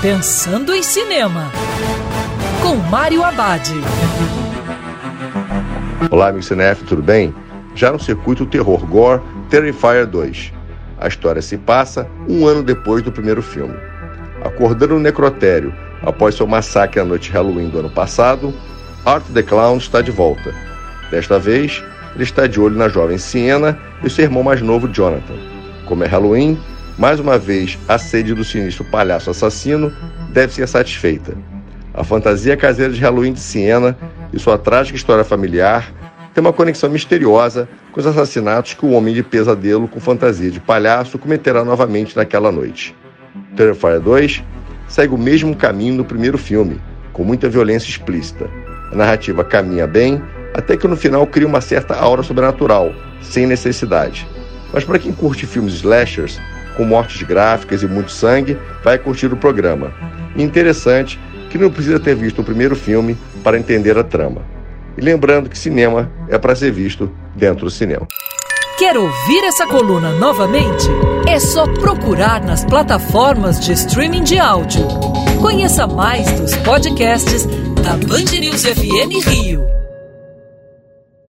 Pensando em Cinema, com Mário Abad. Olá, amigo CNF, tudo bem? Já no circuito terror gore Terrifier 2. A história se passa um ano depois do primeiro filme. Acordando no necrotério após seu massacre na noite de Halloween do ano passado, Art the Clown está de volta. Desta vez, ele está de olho na jovem Sienna e seu irmão mais novo, Jonathan. Como é Halloween, mais uma vez, a sede do sinistro palhaço assassino deve ser satisfeita. A fantasia caseira de Halloween de Siena e sua trágica história familiar tem uma conexão misteriosa com os assassinatos que o homem de pesadelo com fantasia de palhaço cometerá novamente naquela noite. Terrifier 2 segue o mesmo caminho no primeiro filme, com muita violência explícita. A narrativa caminha bem, até que no final cria uma certa aura sobrenatural, sem necessidade. Mas para quem curte filmes slashers, com mortes gráficas e muito sangue, vai curtir o programa. interessante que não precisa ter visto o primeiro filme para entender a trama. E lembrando que cinema é para ser visto dentro do cinema. Quer ouvir essa coluna novamente? É só procurar nas plataformas de streaming de áudio. Conheça mais dos podcasts da Band News FM Rio.